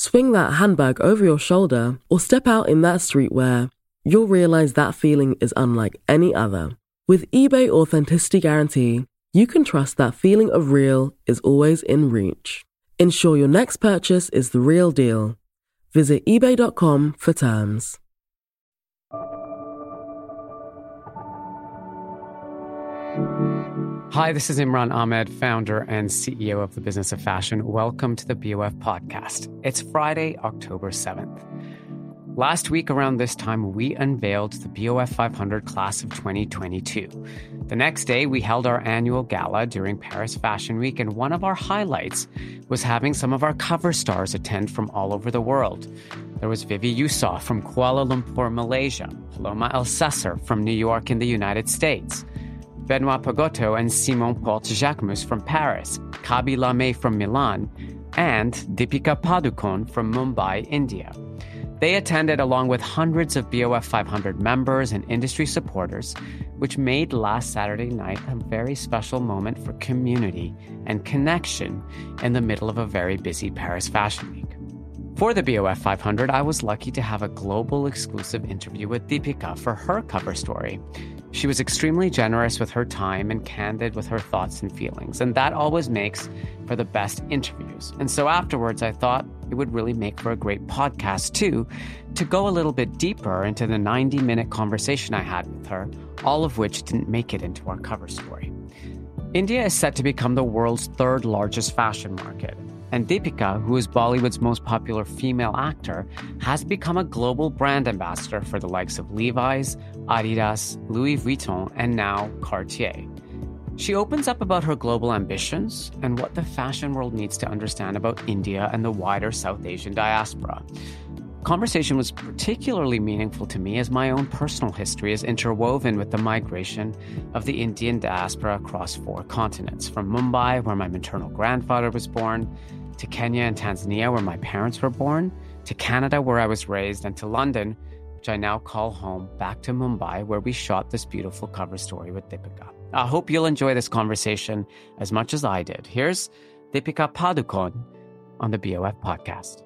swing that handbag over your shoulder, or step out in that streetwear, you'll realize that feeling is unlike any other. With eBay Authenticity Guarantee, you can trust that feeling of real is always in reach. Ensure your next purchase is the real deal. Visit eBay.com for terms. Hi, this is Imran Amed, founder and CEO of the Business of Fashion. Welcome to the BOF podcast. It's Friday, October 7th. Last week, around this time, we unveiled the BOF 500 class of 2022. The next day, we held our annual gala during Paris Fashion Week, and one of our highlights was having some of our cover stars attend from all over the world. There was Vivy Yusof from Kuala Lumpur, Malaysia, Paloma Elsesser from New York in the United States, Benoit Pagotto and Simon Porte Jacquemus from Paris, Khaby Lame from Milan, and Deepika Padukone from Mumbai, India. They attended along with hundreds of BOF 500 members and industry supporters, which made last Saturday night a very special moment for community and connection in the middle of a very busy Paris Fashion Week. For the BOF 500, I was lucky to have a global exclusive interview with Deepika for her cover story. She was extremely generous with her time and candid with her thoughts and feelings, and that always makes for the best interviews. And so afterwards, I thought it would really make for a great podcast too, to go a little bit deeper into the 90 minute conversation I had with her, all of which didn't make it into our cover story. India is set to become the world's third largest fashion market. And Deepika, who is Bollywood's most popular female actor, has become a global brand ambassador for the likes of Levi's, Adidas, Louis Vuitton, and now Cartier. She opens up about her global ambitions and what the fashion world needs to understand about India and the wider South Asian diaspora. Conversation was particularly meaningful to me as my own personal history is interwoven with the migration of the Indian diaspora across four continents, from Mumbai, where my maternal grandfather was born, to Kenya and Tanzania, where my parents were born, to Canada, where I was raised, and to London, which I now call home, back to Mumbai, where we shot this beautiful cover story with Deepika. I hope you'll enjoy this conversation as much as I did. Here's Deepika Padukone on the BOF podcast.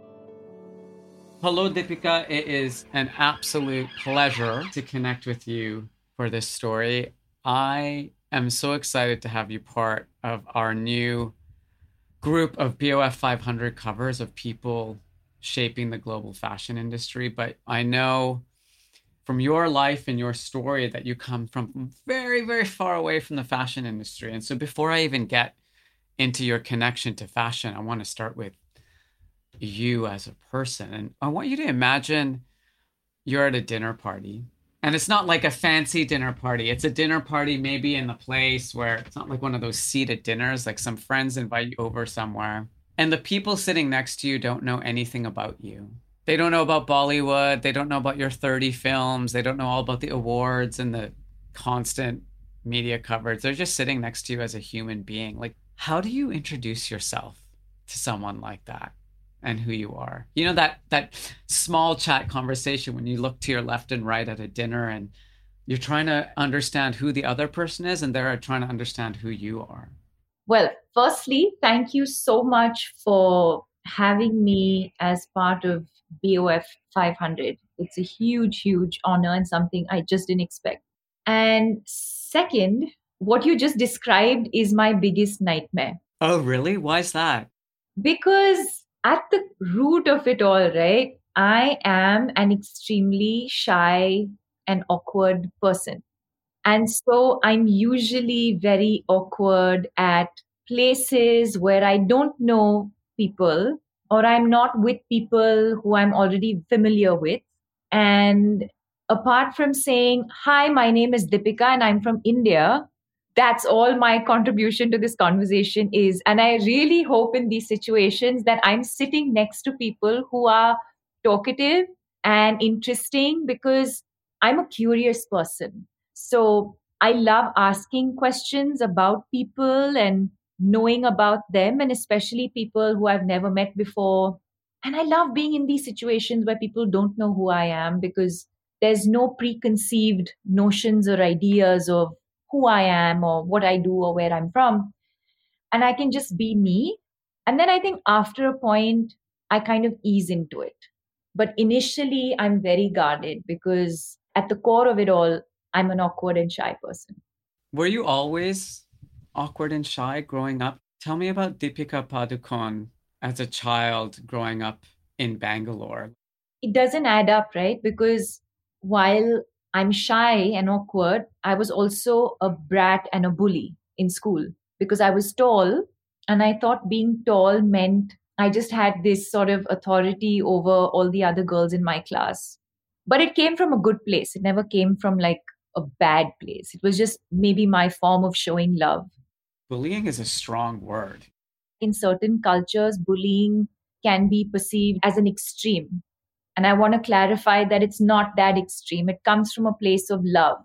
Hello, Deepika. It is an absolute pleasure to connect with you for this story. I am so excited to have you part of our new group of BOF 500 covers of people shaping the global fashion industry. But I know from your life and your story that you come from very, very far away from the fashion industry. And so before I even get into your connection to fashion, I want to start with you as a person. And I want you to imagine you're at a dinner party. And it's not like a fancy dinner party. It's a dinner party, maybe in a place where it's not like one of those seated dinners, like some friends invite you over somewhere. And the people sitting next to you don't know anything about you. They don't know about Bollywood. They don't know about your 30 films. They don't know all about the awards and the constant media coverage. They're just sitting next to you as a human being. Like, how do you introduce yourself to someone like that and who you are? You know that that small chat conversation when you look to your left and right at a dinner and you're trying to understand who the other person is and they're trying to understand who you are. Well, firstly, thank you so much for having me as part of BOF 500. It's a huge, huge honor and something I just didn't expect. And second, what you just described is my biggest nightmare. Oh, really? Why is that? Because at the root of it all, right, I am an extremely shy and awkward person. And so I'm usually very awkward at places where I don't know people or I'm not with people who I'm already familiar with. And apart from saying, Hi, my name is Deepika and I'm from India, that's all my contribution to this conversation is. And I really hope in these situations that I'm sitting next to people who are talkative and interesting because I'm a curious person. So I love asking questions about people and knowing about them, and especially people who I've never met before. And I love being in these situations where people don't know who I am because there's no preconceived notions or ideas of who I am or what I do or where I'm from. And I can just be me. And then I think after a point, I kind of ease into it. But initially, I'm very guarded because at the core of it all, I'm an awkward and shy person. Were you always awkward and shy growing up? Tell me about Deepika Padukone as a child growing up in Bangalore. It doesn't add up, right? Because while I'm shy and awkward, I was also a brat and a bully in school because I was tall and I thought being tall meant I just had this sort of authority over all the other girls in my class. But it came from a good place. It never came from like a bad place. It was just maybe my form of showing love. Bullying is a strong word. In certain cultures, bullying can be perceived as an extreme. And I want to clarify that it's not that extreme. It comes from a place of love.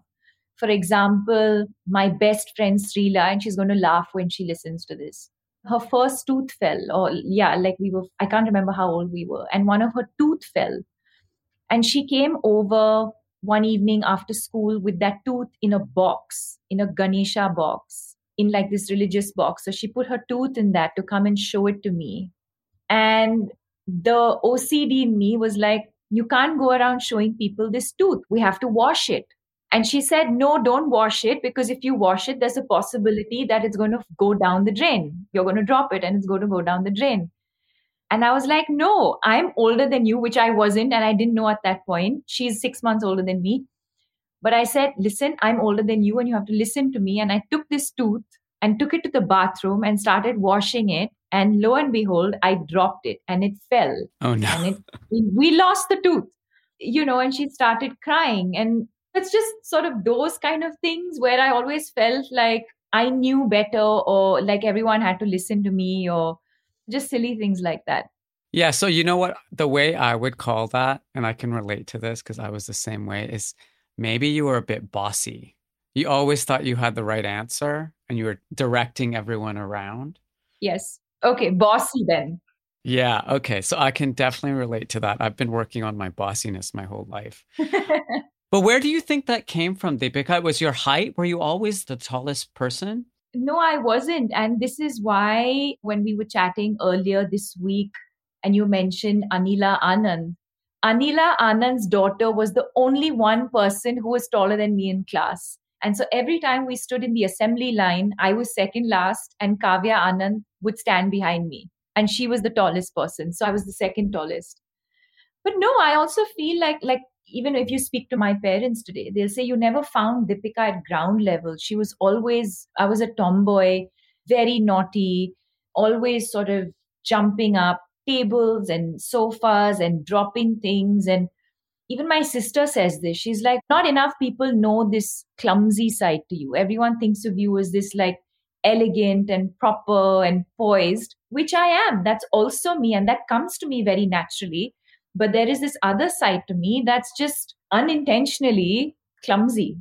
For example, my best friend Srila, and she's going to laugh when she listens to this. Her first tooth fell, or yeah, like we were, I can't remember how old we were, and one of her tooth fell. And she came over one evening after school with that tooth in a box, in a Ganesha box, in like this religious box. So she put her tooth in that to come and show it to me. And the OCD in me was like, you can't go around showing people this tooth. We have to wash it. And she said, no, don't wash it because if you wash it, there's a possibility that it's going to go down the drain. You're going to drop it and it's going to go down the drain. And I was like, no, I'm older than you, which I wasn't. And I didn't know at that point. She's six months older than me. But I said, listen, I'm older than you and you have to listen to me. And I took this tooth and took it to the bathroom and started washing it. And lo and behold, I dropped it and it fell. Oh, no. And it, we lost the tooth, you know, and she started crying. And it's just sort of those kind of things where I always felt like I knew better or like everyone had to listen to me or just silly things like that. Yeah. So, you know what? The way I would call that, and I can relate to this because I was the same way, is maybe you were a bit bossy. You always thought you had the right answer and you were directing everyone around. Yes. Okay. Bossy then. Yeah. Okay. So I can definitely relate to that. I've been working on my bossiness my whole life. but where do you think that came from, Deepika? Was your height? Were you always the tallest person? No, I wasn't. And this is why when we were chatting earlier this week, and you mentioned Anila Anand, Anila Anand's daughter was the only one person who was taller than me in class. And so every time we stood in the assembly line, I was second last, and Kavya Anand would stand behind me. And she was the tallest person. So I was the second tallest. But no, I also feel like like even if you speak to my parents today, they'll say you never found Deepika at ground level. She was always, I was a tomboy, very naughty, always sort of jumping up tables and sofas and dropping things. And even my sister says this. She's like, not enough people know this clumsy side to you. Everyone thinks of you as this like elegant and proper and poised, which I am. That's also me. And that comes to me very naturally. But there is this other side to me that's just unintentionally clumsy.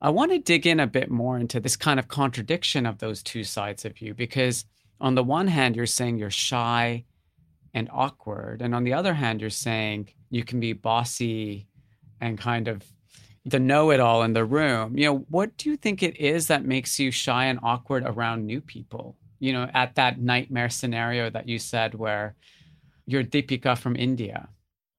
I want to dig in a bit more into this kind of contradiction of those two sides of you because, on the one hand, you're saying you're shy and awkward. And on the other hand, you're saying you can be bossy and kind of the know it all in the room. You know, what do you think it is that makes you shy and awkward around new people? You know, at that nightmare scenario that you said where you're Deepika from India.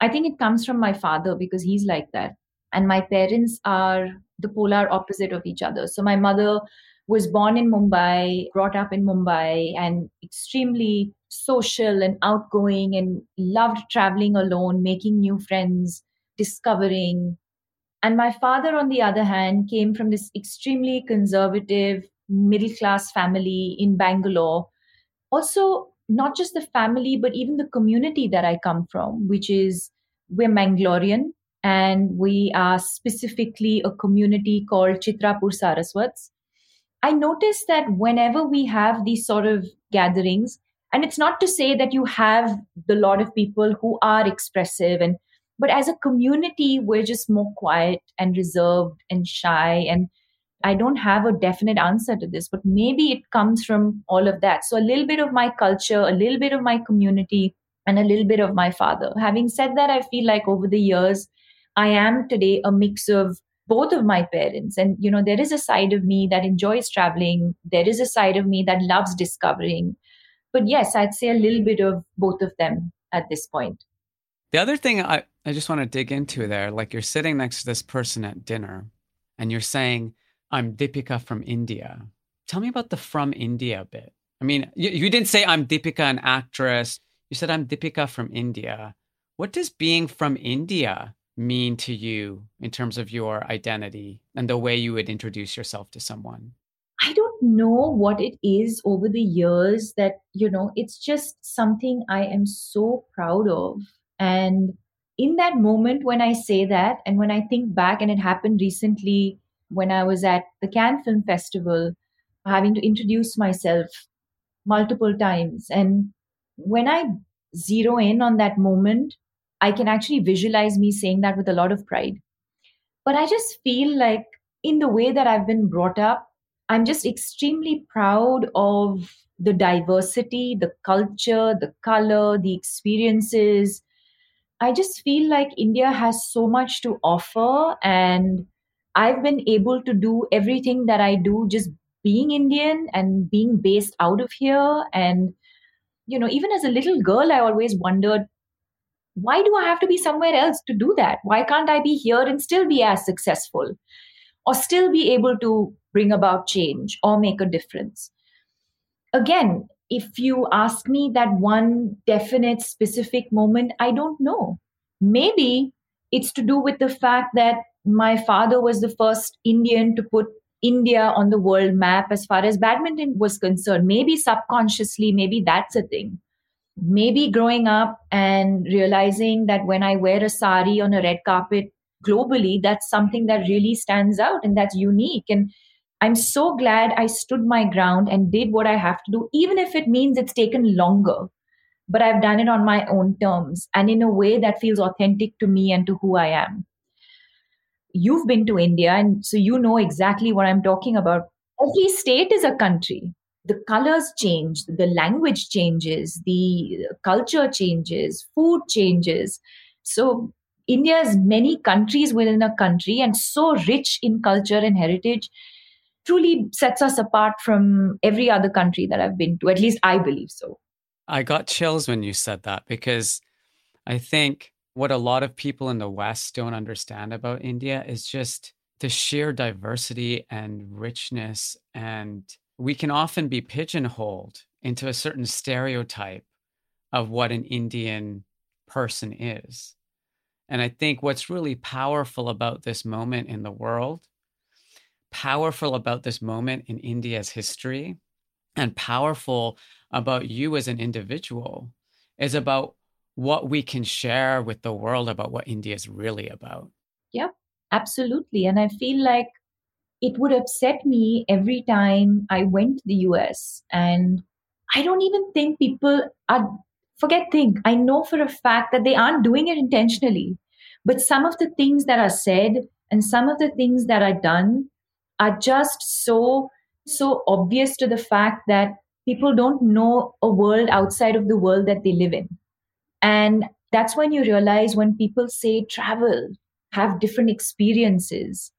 I think it comes from my father because he's like that. And my parents are the polar opposite of each other. So my mother was born in Mumbai, brought up in Mumbai, and extremely social and outgoing and loved traveling alone, making new friends, discovering. And my father, on the other hand, came from this extremely conservative, middle class family in Bangalore. Also, not just the family, but even the community that I come from, which is we're Mangalorean and we are specifically a community called Chitrapur Saraswats. I noticed that whenever we have these sort of gatherings, and it's not to say that you have the lot of people who are expressive and but as a community we're just more quiet and reserved and shy. And i don't have a definite answer to this but maybe it comes from all of that. So a little bit of my culture a little bit of my community and a little bit of my father. Having said that i feel like over the years i am today a mix of both of my parents. And you know there is a side of me that enjoys traveling. There is a side of me that loves discovering but yes i'd say a little bit of both of them at this point. The other thing i, I just want to dig into there like you're sitting next to this person at dinner and you're saying i'm deepika from india. Tell me about the from india bit. I mean you, you didn't say i'm deepika an actress. You said i'm deepika from india. What does being from india mean to you in terms of your identity and the way you would introduce yourself to someone? I don't know what it is over the years that, you know, it's just something I am so proud of. And in that moment when I say that, and when I think back, and it happened recently when I was at the Cannes Film Festival, having to introduce myself multiple times. And when I zero in on that moment, I can actually visualize me saying that with a lot of pride. But I just feel like, in the way that I've been brought up, I'm just extremely proud of the diversity, the culture, the color, the experiences. I just feel like India has so much to offer, and I've been able to do everything that I do just being Indian and being based out of here. And, you know, even as a little girl, I always wondered why do I have to be somewhere else to do that? Why can't I be here and still be as successful or still be able to bring about change or make a difference? Again, if you ask me that one definite specific moment, I don't know. Maybe it's to do with the fact that my father was the first Indian to put India on the world map as far as badminton was concerned. Maybe subconsciously, maybe that's a thing maybe growing up and realizing that when I wear a sari on a red carpet globally, that's something that really stands out and that's unique. And I'm so glad I stood my ground and did what I have to do, even if it means it's taken longer. But I've done it on my own terms and in a way that feels authentic to me and to who I am. You've been to India, and so you know exactly what I'm talking about. Every state is a country the colors change, the language changes, the culture changes, food changes. So, India is many countries within a country and so rich in culture and heritage truly sets us apart from every other country that I've been to. At least I believe so. I got chills when you said that because I think what a lot of people in the West don't understand about India is just the sheer diversity and richness and we can often be pigeonholed into a certain stereotype of what an Indian person is. And I think what's really powerful about this moment in the world, powerful about this moment in India's history, and powerful about you as an individual is about what we can share with the world about what India is really about. Yeah, absolutely. And I feel like it would upset me every time I went to the US. And I don't even think people are, forget think, I know for a fact that they aren't doing it intentionally. But some of the things that are said and some of the things that are done are just so, so obvious to the fact that people don't know a world outside of the world that they live in. And that's when you realize when people say travel, have different experiences,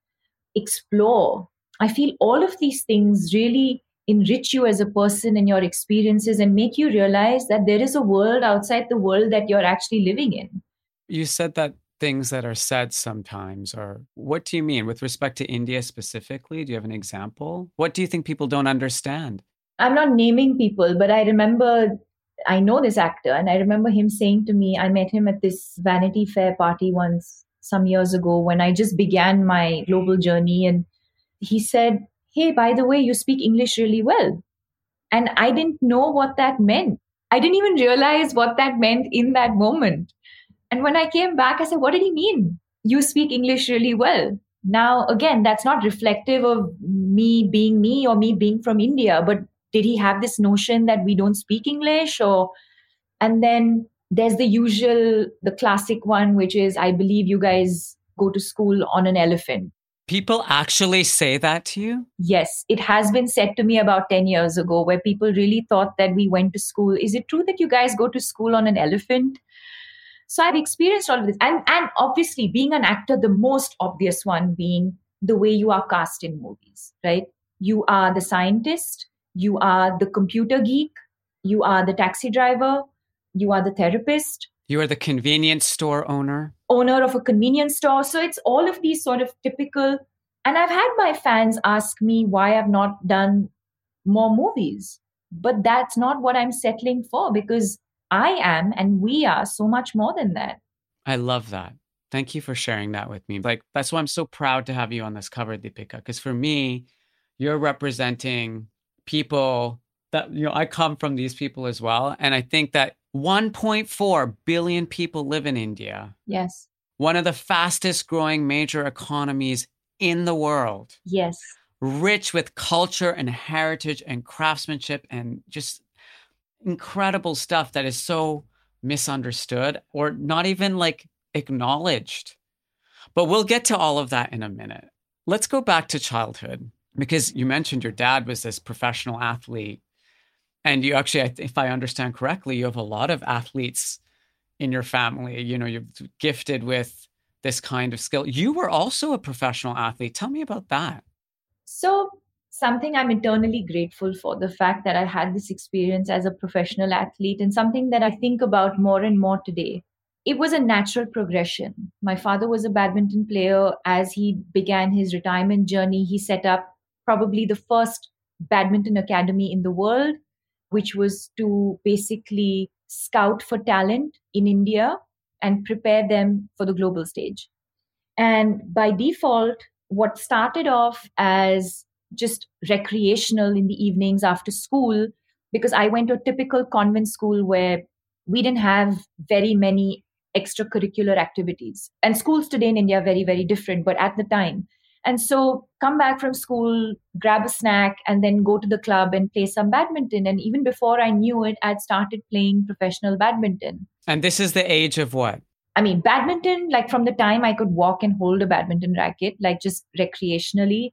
explore. I feel all of these things really enrich you as a person and your experiences and make you realize that there is a world outside the world that you're actually living in. You said that things that are said sometimes or what do you mean with respect to India specifically? Do you have an example? What do you think people don't understand? I'm not naming people, but I remember I know this actor, and I remember him saying to me, I met him at this Vanity Fair party once some years ago when I just began my global journey. And he said, Hey, by the way, you speak English really well. And I didn't know what that meant. I didn't even realize what that meant in that moment. And when I came back, I said, What did he mean? You speak English really well. Now, again, that's not reflective of me being me or me being from India, but did he have this notion that we don't speak english or and then there's the usual the classic one which is i believe you guys go to school on an elephant people actually say that to you? Yes it has been said to me about 10 years ago where people really thought that we went to school. Is it true that you guys go to school on an elephant? So i've experienced all of this. And and obviously being an actor the most obvious one being the way you are cast in movies right? You are the scientist you are the computer geek, you are the taxi driver, you are the therapist. You are the convenience store owner. Owner of a convenience store. So it's all of these sort of typical. And I've had my fans ask me why I've not done more movies. But that's not what I'm settling for because I am and we are so much more than that. I love that. Thank you for sharing that with me. Like, that's why I'm so proud to have you on this cover, Deepika, because for me, you're representing people that you know I come from these people as well and I think that 1.4 billion people live in India. Yes. One of the fastest growing major economies in the world. Yes. Rich with culture and heritage and craftsmanship and just incredible stuff that is so misunderstood or not even like acknowledged. But we'll get to all of that in a minute. Let's go back to childhood because you mentioned your dad was this professional athlete and you actually if i understand correctly you have a lot of athletes in your family you know you're gifted with this kind of skill. You were also a professional athlete. Tell me about that. So something i'm eternally grateful for the fact that i had this experience as a professional athlete and something that i think about more and more today. It was a natural progression. My father was a badminton player. As he began his retirement journey he set up probably the first badminton academy in the world, which was to basically scout for talent in India and prepare them for the global stage. And by default, what started off as just recreational in the evenings after school, because I went to a typical convent school where we didn't have very many extracurricular activities. And schools today in India are very, very different. But at the time, and so come back from school, grab a snack, and then go to the club and play some badminton. And even before I knew it, I'd started playing professional badminton. And this is the age of what? I mean, badminton, like from the time I could walk and hold a badminton racket, like just recreationally.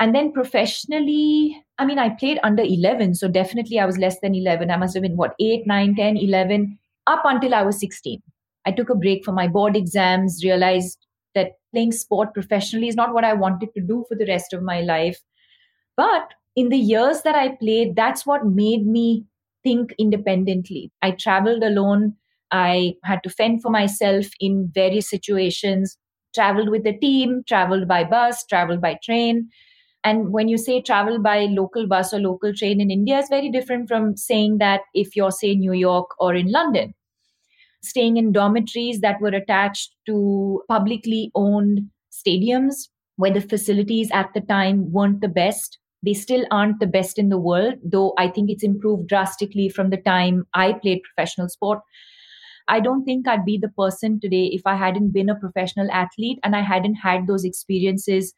And then professionally, I mean, I played under 11. So definitely I was less than 11. I must have been what, 8, 9, 10, 11, up until I was 16. I took a break for my board exams, realized that playing sport professionally is not what I wanted to do for the rest of my life. But in the years that I played, that's what made me think independently. I traveled alone. I had to fend for myself in various situations, traveled with a team, traveled by bus, traveled by train. And when you say travel by local bus or local train in India, is very different from saying that if you're, say, New York or in London staying in dormitories that were attached to publicly owned stadiums where the facilities at the time weren't the best. They still aren't the best in the world, though I think it's improved drastically from the time I played professional sport. I don't think I'd be the person today if I hadn't been a professional athlete and I hadn't had those experiences,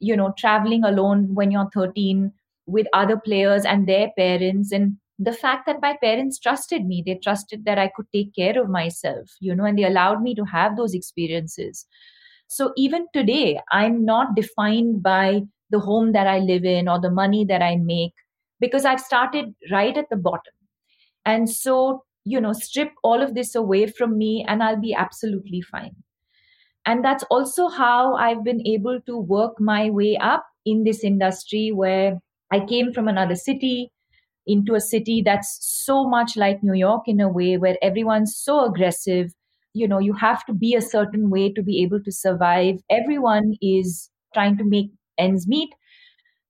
you know, traveling alone when you're 13 with other players and their parents. And the fact that my parents trusted me, they trusted that I could take care of myself, you know, and they allowed me to have those experiences. So even today, I'm not defined by the home that I live in or the money that I make because I've started right at the bottom. And so you know strip all of this away from me and i'll be absolutely fine and that's also how i've been able to work my way up in this industry where i came from another city into a city that's so much like new york in a way where everyone's so aggressive you know you have to be a certain way to be able to survive everyone is trying to make ends meet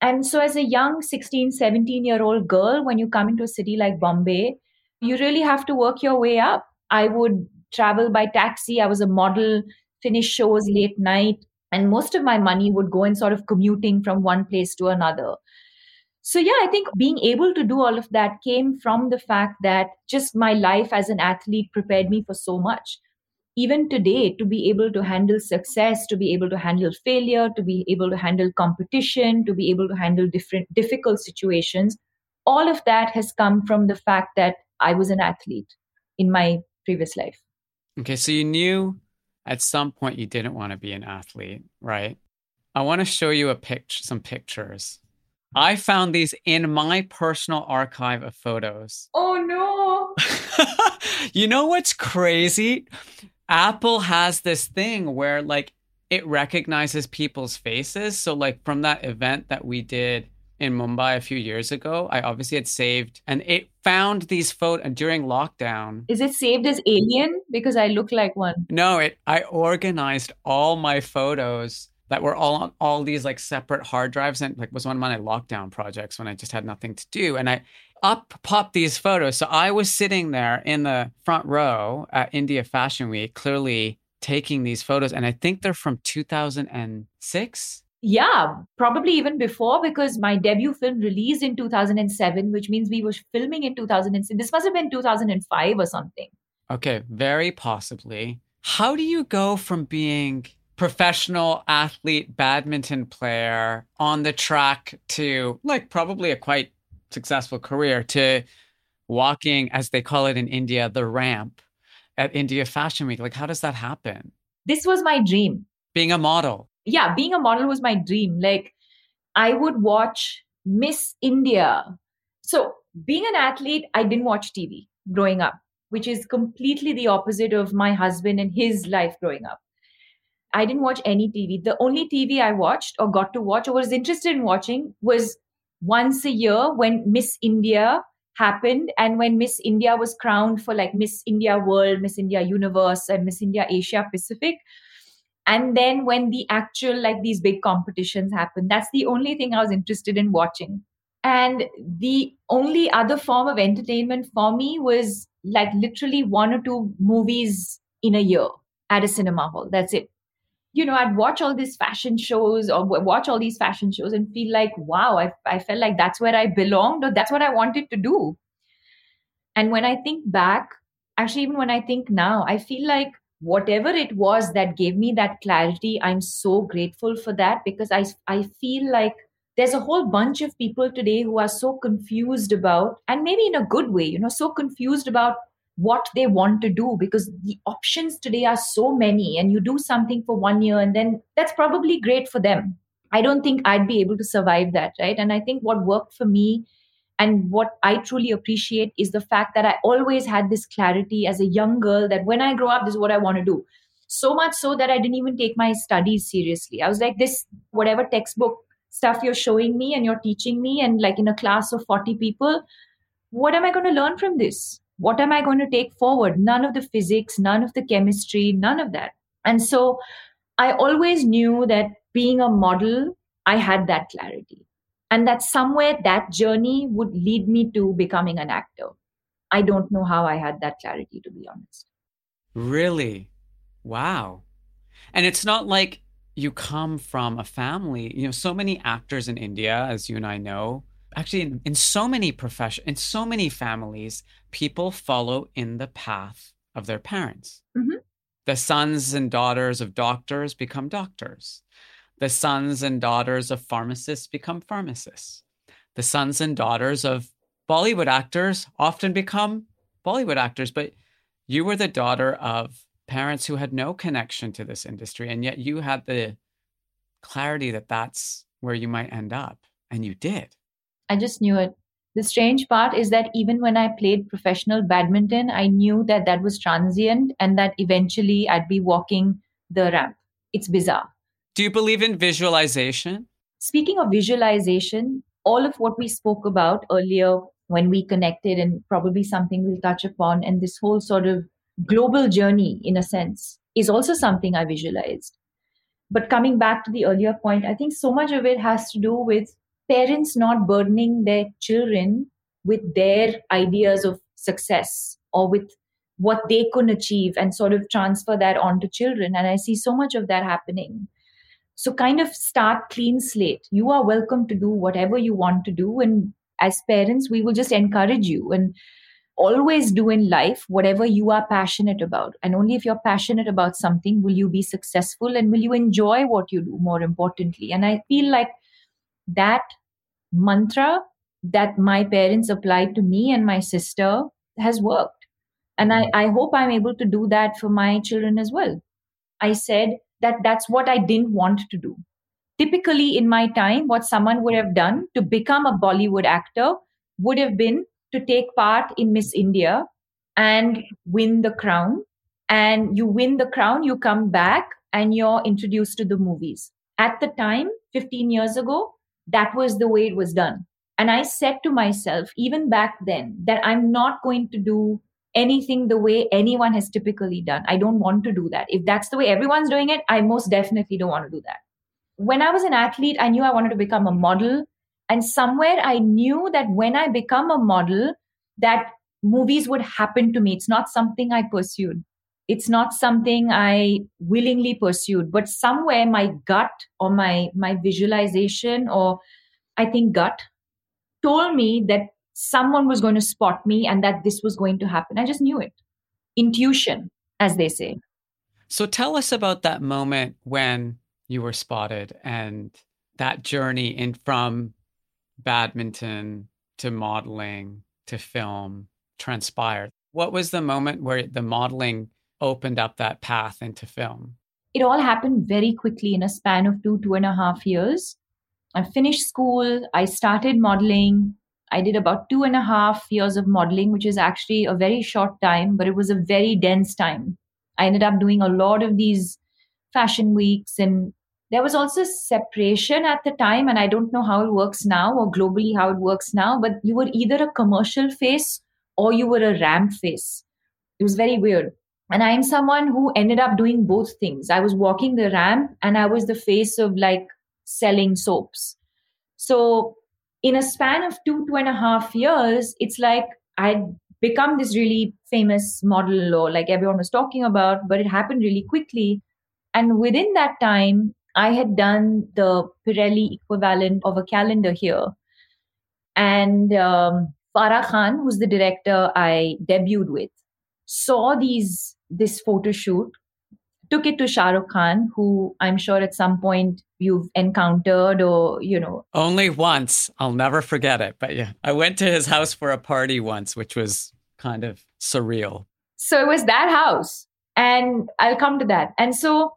and so as a young 16 17 year old girl when you come into a city like bombay you really have to work your way up. I would travel by taxi. I was a model, finish shows late night, and most of my money would go in sort of commuting from one place to another. So, yeah, I think being able to do all of that came from the fact that just my life as an athlete prepared me for so much. Even today, to be able to handle success, to be able to handle failure, to be able to handle competition, to be able to handle different difficult situations, all of that has come from the fact that I was an athlete in my previous life. Okay, so you knew at some point you didn't want to be an athlete, right? I want to show you a picture, some pictures. I found these in my personal archive of photos. Oh no. you know what's crazy? Apple has this thing where like it recognizes people's faces. So like from that event that we did in Mumbai a few years ago. I obviously had saved and it found these photos during lockdown. Is it saved as alien? Because I look like one. No, it I organized all my photos that were all on all these like separate hard drives and like was one of my lockdown projects when I just had nothing to do. And I up popped these photos. So I was sitting there in the front row at India Fashion Week, clearly taking these photos. And I think they're from 2006 yeah, probably even before because my debut film released in 2007, which means we were filming in 2006. This must have been 2005 or something. Okay, very possibly. How do you go from being professional athlete, badminton player on the track to like probably a quite successful career to walking, as they call it in India, the ramp at India Fashion Week? Like, how does that happen? This was my dream. Being a model yeah, being a model was my dream. Like I would watch Miss India. So being an athlete, I didn't watch TV growing up, which is completely the opposite of my husband and his life growing up. I didn't watch any TV. The only TV I watched or got to watch or was interested in watching was once a year when Miss India happened and when Miss India was crowned for like Miss India World, Miss India Universe, and Miss India Asia Pacific. And then when the actual like these big competitions happen that's the only thing i was interested in watching. And the only other form of entertainment for me was like literally one or two movies in a year at a cinema hall. That's it you know i'd watch all these fashion shows or watch all these fashion shows and feel like wow i, I felt like that's where i belonged or that's what i wanted to do. And when i think back actually even when i think now i feel like whatever it was that gave me that clarity i'm so grateful for that because i i feel like there's a whole bunch of people today who are so confused about and maybe in a good way you know so confused about what they want to do because the options today are so many and you do something for one year and then that's probably great for them i don't think i'd be able to survive that right and i think what worked for me and what I truly appreciate is the fact that I always had this clarity as a young girl that when I grow up, this is what I want to do. So much so that I didn't even take my studies seriously. I was like, this, whatever textbook stuff you're showing me and you're teaching me, and like in a class of 40 people, what am I going to learn from this? What am I going to take forward? None of the physics, none of the chemistry, none of that. And so I always knew that being a model, I had that clarity and that somewhere that journey would lead me to becoming an actor. I don't know how i had that clarity to be honest. Really? Wow. And it's not like you come from a family, you know, so many actors in India, as you and I know, actually in, in so many profession in so many families, people follow in the path of their parents. Mhm. The sons and daughters of doctors become doctors. The sons and daughters of pharmacists become pharmacists. The sons and daughters of Bollywood actors often become Bollywood actors, but you were the daughter of parents who had no connection to this industry, and yet you had the clarity that that's where you might end up, and you did. I just knew it. The strange part is that even when I played professional badminton, I knew that that was transient and that eventually I'd be walking the ramp. It's bizarre. Do you believe in visualization? Speaking of visualization, all of what we spoke about earlier when we connected, and probably something we'll touch upon, and this whole sort of global journey, in a sense, is also something I visualized. But coming back to the earlier point, I think so much of it has to do with parents not burdening their children with their ideas of success or with what they can achieve and sort of transfer that onto children. And I see so much of that happening. So, kind of start clean slate. You are welcome to do whatever you want to do. And as parents, we will just encourage you and always do in life whatever you are passionate about. And only if you're passionate about something will you be successful and will you enjoy what you do, more importantly. And I feel like that mantra that my parents applied to me and my sister has worked. And I, I hope I'm able to do that for my children as well. I said that that's what I didn't want to do. Typically, in my time, what someone would have done to become a Bollywood actor would have been to take part in Miss India and win the crown. And you win the crown, you come back and you're introduced to the movies. At the time, 15 years ago, that was the way it was done. And I said to myself, even back then, that I'm not going to do anything the way anyone has typically done. I don't want to do that. If that's the way everyone's doing it, I most definitely don't want to do that. When I was an athlete, I knew I wanted to become a model. And somewhere I knew that when I become a model, that movies would happen to me. It's not something I pursued. It's not something I willingly pursued, but somewhere my gut or my my visualization or I think gut told me that someone was going to spot me and that this was going to happen. I just knew it. Intuition, as they say. So tell us about that moment when you were spotted and that journey in from badminton to modeling to film transpired. What was the moment where the modeling opened up that path into film? It all happened very quickly in a span of two, two and a half years. I finished school, I started modeling. I did about two and a half years of modeling, which is actually a very short time, but it was a very dense time. I ended up doing a lot of these fashion weeks and there was also separation at the time and i don't know how it works now or globally how it works now but you were either a commercial face or you were a ramp face it was very weird and i'm someone who ended up doing both things. I was walking the ramp and i was the face of like selling soaps. So in a span of two two and a half years it's like i'd become this really famous model or like everyone was talking about but it happened really quickly. And within that time I had done the Pirelli equivalent of a calendar here. And um, Farah Khan, who's the director I debuted with, saw these this photo shoot, took it to Shah Rukh Khan, who I'm sure at some point you've encountered or, you know. Only once. I'll never forget it. But yeah, I went to his house for a party once, which was kind of surreal. So it was that house. And I'll come to that. And so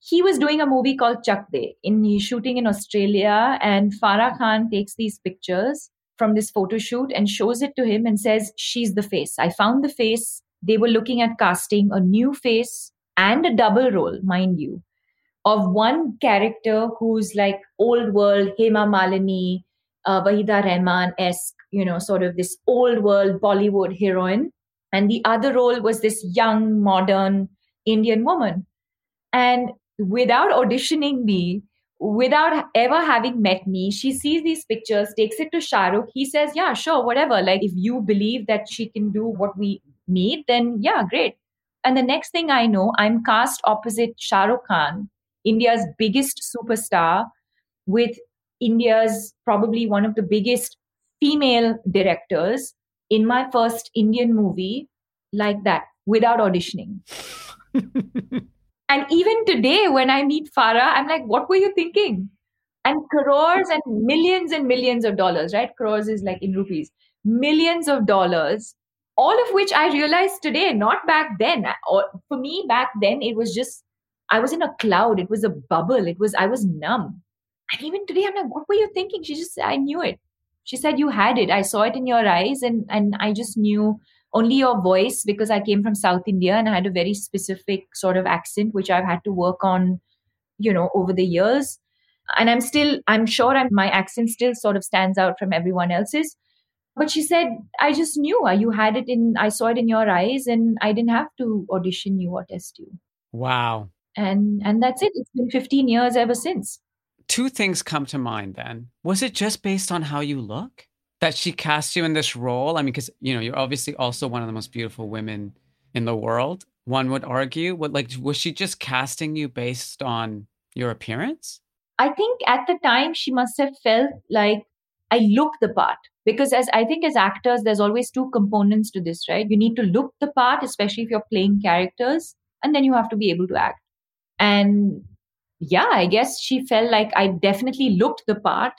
he was doing a movie called Chak. In he's shooting in Australia, and Farah Khan takes these pictures from this photo shoot and shows it to him and says, "She's the face. I found the face. They were looking at casting a new face and a double role, mind you, of one character who's like old world Hema Malini, uh, Waheeda Rehman esque, you know, sort of this old world Bollywood heroine, and the other role was this young modern Indian woman." And without auditioning me, without ever having met me, she sees these pictures, takes it to Shahrukh. He says, Yeah, sure, whatever. Like, if you believe that she can do what we need, then yeah, great. And the next thing I know, I'm cast opposite Shahrukh Khan India's biggest superstar with India's probably one of the biggest female directors in my first Indian movie like that without auditioning. and even today, when I meet Farah, I'm like, what were you thinking? And crores and millions and millions of dollars, right? Crores is like in rupees, millions of dollars, all of which I realized today, not back then. Uh, or for me, back then, it was just, I was in a cloud. It was a bubble. It was, I was numb. And even today, I'm like, what were you thinking? She just, I knew it. She said, you had it. I saw it in your eyes. And, and I just knew only your voice because I came from South India and I had a very specific sort of accent, which I've had to work on, you know, over the years. And I'm still, I'm sure I'm, my accent still sort of stands out from everyone else's. But she said, I just knew you had it in, I saw it in your eyes and I didn't have to audition you or test you. Wow. And, and that's it. It's been 15 years ever since. Two things come to mind then. Was it just based on how you look? that she cast you in this role? I mean, because you know you're obviously also one of the most beautiful women in the world. One would argue. What like was she just casting you based on your appearance? I think at the time she must have felt like I look the part because as I think as actors, there's always two components to this, right? You need to look the part, especially if you're playing characters, and then you have to be able to act. And yeah, I guess she felt like I definitely looked the part,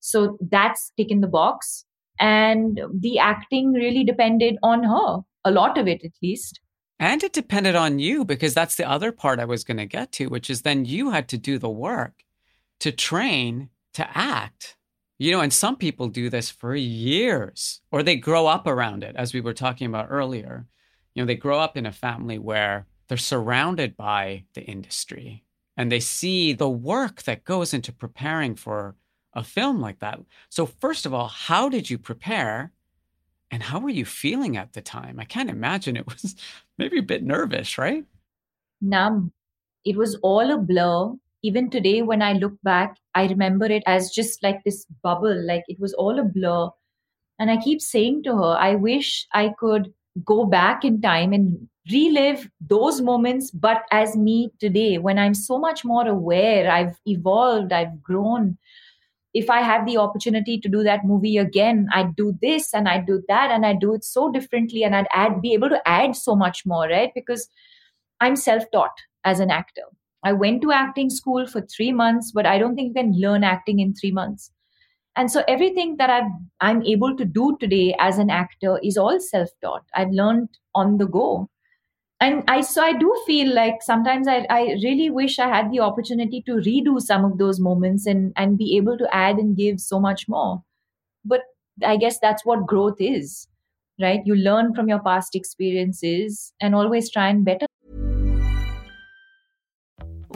so that's taken the box. And the acting really depended on her, a lot of it at least. And it depended on you because that's the other part I was going to get to, which is then you had to do the work to train to act. You know, and some people do this for years or they grow up around it, as we were talking about earlier. You know, they grow up in a family where they're surrounded by the industry and they see the work that goes into preparing for a film like that. So, first of all, how did you prepare? And how were you feeling at the time? I can't imagine it was maybe a bit nervous, right? Numb. It was all a blur. Even today, when I look back, I remember it as just like this bubble, like it was all a blur. And I keep saying to her, I wish I could go back in time and relive those moments, but as me today, when I'm so much more aware, I've evolved, I've grown if I have the opportunity to do that movie again, I'd do this and I'd do that and I'd do it so differently and I'd add be able to add so much more, right? Because I'm self-taught as an actor. I went to acting school for three months, but I don't think you can learn acting in three months. And so everything that I've, I'm able to do today as an actor is all self-taught. I've learned on the go and i so i do feel like sometimes I, I really wish i had the opportunity to redo some of those moments and and be able to add and give so much more but i guess that's what growth is right you learn from your past experiences and always try and better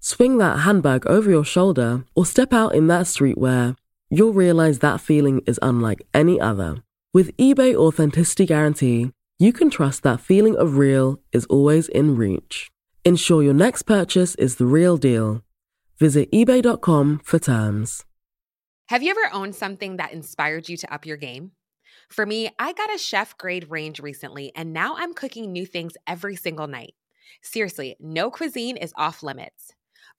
swing that handbag over your shoulder, or step out in that streetwear, you'll realize that feeling is unlike any other. With eBay Authenticity Guarantee, you can trust that feeling of real is always in reach. Ensure your next purchase is the real deal. Visit eBay.com for terms. Have you ever owned something that inspired you to up your game? For me, I got a chef grade range recently, and now I'm cooking new things every single night. Seriously, no cuisine is off limits.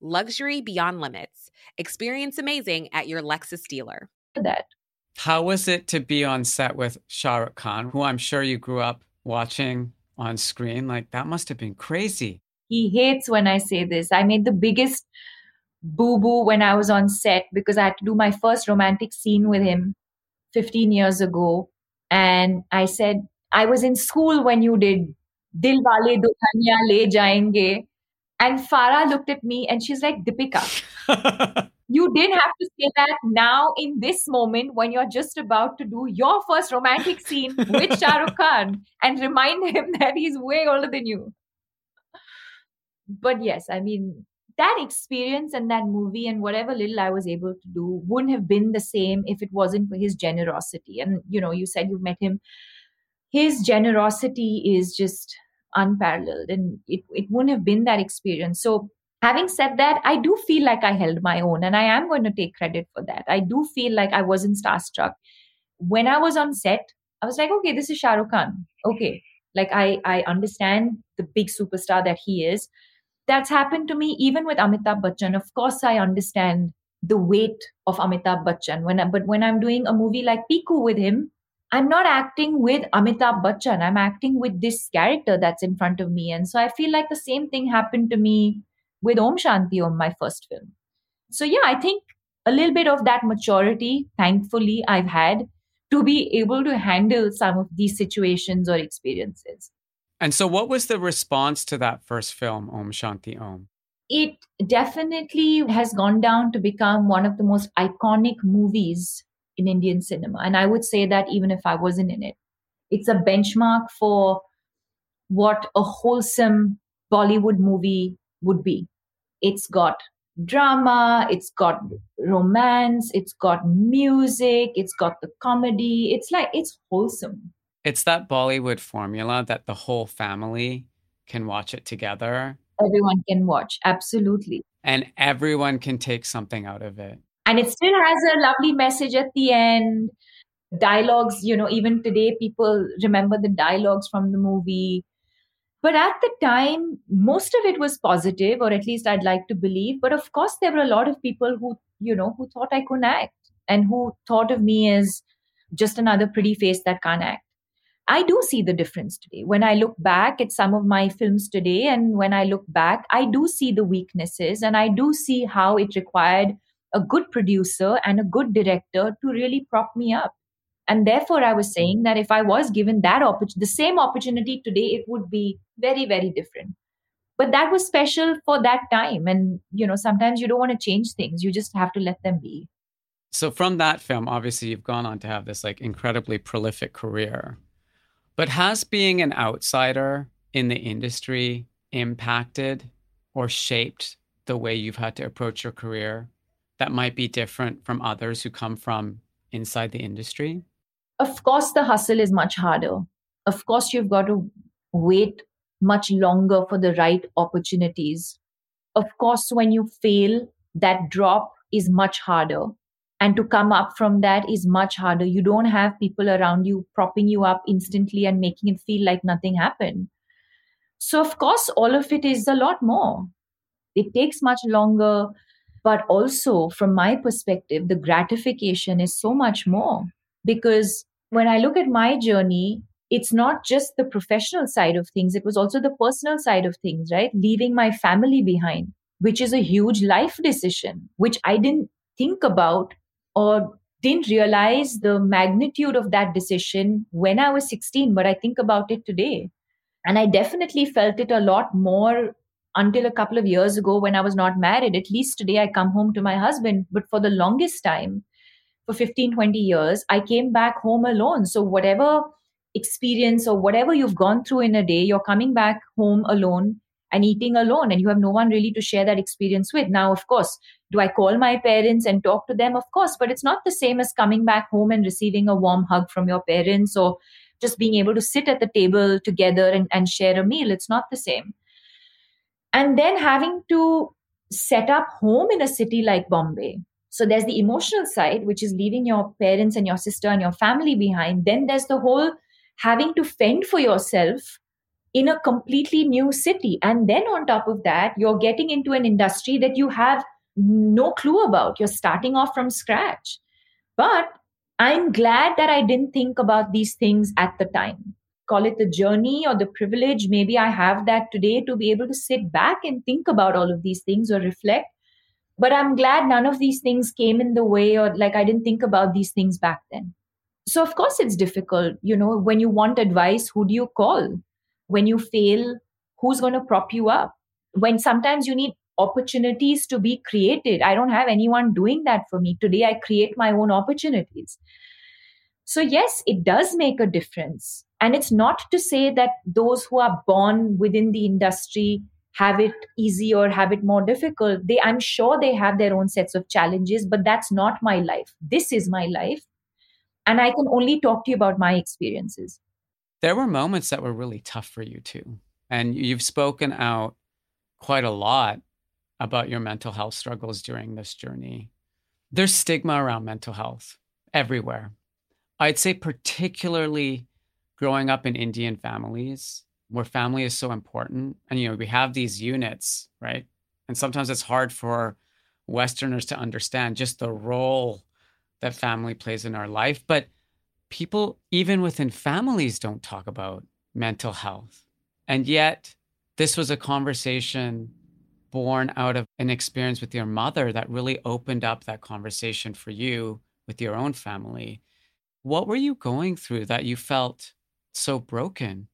luxury beyond limits. Experience amazing at your Lexus dealer. That. How was it to be on set with Shah Rukh Khan, who I'm sure you grew up watching on screen? Like, that must have been crazy. He hates when I say this. I made the biggest boo boo when I was on set because I had to do my first romantic scene with him 15 years ago. And I said, I was in school when you did Dilwale Dulhania Le Jayenge. And Farah looked at me and she's like, Deepika, you didn't have to say that now in this moment when you're just about to do your first romantic scene with Shah Rukh Khan and remind him that he's way older than you. But yes, I mean, that experience and that movie and whatever little I was able to do wouldn't have been the same if it wasn't for his generosity. And, you know, you said you met him. His generosity is just unparalleled and it, it wouldn't have been that experience. So, having said that, I do feel like I held my own and I am going to take credit for that. I do feel like I wasn't starstruck. When I was on set, I was like, okay, this is Shah Rukh Khan. Okay. Like I, I understand the big superstar that he is that's happened to me even with Amitabh Bachchan. Of course, I understand the weight of Amitabh Bachchan. When I, but when I'm doing a movie like Piku with him, I'm not acting with Amitabh Bachchan. I'm acting with this character that's in front of me. And so I feel like the same thing happened to me with Om Shanti Om, my first film. So yeah, I think a little bit of that maturity, thankfully, I've had to be able to handle some of these situations or experiences. And so, what was the response to that first film, Om Shanti Om? It definitely has gone down to become one of the most iconic movies in Indian cinema. And I would say that even if I wasn't in it, it's a benchmark for what a wholesome Bollywood movie would be. It's got drama, it's got romance, it's got music, it's got the comedy. It's like, it's wholesome. It's that Bollywood formula that the whole family can watch it together. Everyone can watch, absolutely. And everyone can take something out of it. And it still has a lovely message at the end. Dialogues, you know, even today people remember the dialogues from the movie. But at the time, most of it was positive, or at least I'd like to believe. But of course, there were a lot of people who, you know, who thought I couldn't act and who thought of me as just another pretty face that can't act. I do see the difference today. When I look back at some of my films today, and when I look back, I do see the weaknesses and I do see how it required a good producer and a good director to really prop me up. And therefore, I was saying that if I was given that opportunity, the same opportunity today, it would be very, very different. But that was special for that time. And, you know, sometimes you don't want to change things, you just have to let them be. So, from that film, obviously, you've gone on to have this like incredibly prolific career. But has being an outsider in the industry impacted or shaped the way you've had to approach your career that might be different from others who come from inside the industry? Of course, the hustle is much harder. Of course, you've got to wait much longer for the right opportunities. Of course, when you fail, that drop is much harder and to come up from that is much harder you don't have people around you propping you up instantly and making it feel like nothing happened so of course all of it is a lot more it takes much longer but also from my perspective the gratification is so much more because when i look at my journey it's not just the professional side of things, it was also the personal side of things, right? Leaving my family behind, which is a huge life decision, which I didn't think about or didn't realize the magnitude of that decision when I was 16, but I think about it today. And I definitely felt it a lot more until a couple of years ago when I was not married. At least today I come home to my husband. But for the longest time, for 15, 20 years, I came back home alone. So whatever experience or whatever you've gone through in a day, you're coming back home alone and eating alone and you have no one really to share that experience with. Now, of course, do I call my parents and talk to them? Of course, but it's not the same as coming back home and receiving a warm hug from your parents or just being able to sit at the table together and, and share a meal. It's not the same. And then having to set up home in a city like Bombay. So there's the emotional side, which is leaving your parents and your sister and your family behind. Then there's the whole having to fend for yourself in a completely new city. And then on top of that, you're getting into an industry that you have no clue about. You're starting off from scratch. But I'm glad that I didn't think about these things at the time. Call it the journey or the privilege. Maybe I have that today to be able to sit back and think about all of these things or reflect. But I'm glad none of these things came in the way or like I didn't think about these things back then. So, of course, it's difficult. You know, when you want advice, who do you call? When you fail, who's going to prop you up? When sometimes you need opportunities to be created. I don't have anyone doing that for me. Today, I create my own opportunities. So, yes, it does make a difference. And it's not to say that those who are born within the industry have it easy or have it more difficult. They, I'm sure they have their own sets of challenges, but that's not my life. This is my life. And I can only talk to you about my experiences. There were moments that were really tough for you too. And you've spoken out quite a lot about your mental health struggles during this journey. There's stigma around mental health everywhere. I'd say, particularly growing up in Indian families where family is so important. And, you know, we have these units, right? And sometimes it's hard for Westerners to understand just the role that family plays in our life. But people, even within families, don't talk about mental health. And yet, this was a conversation born out of an experience with your mother that really opened up that conversation for you with your own family. What were you going through that you felt so broken?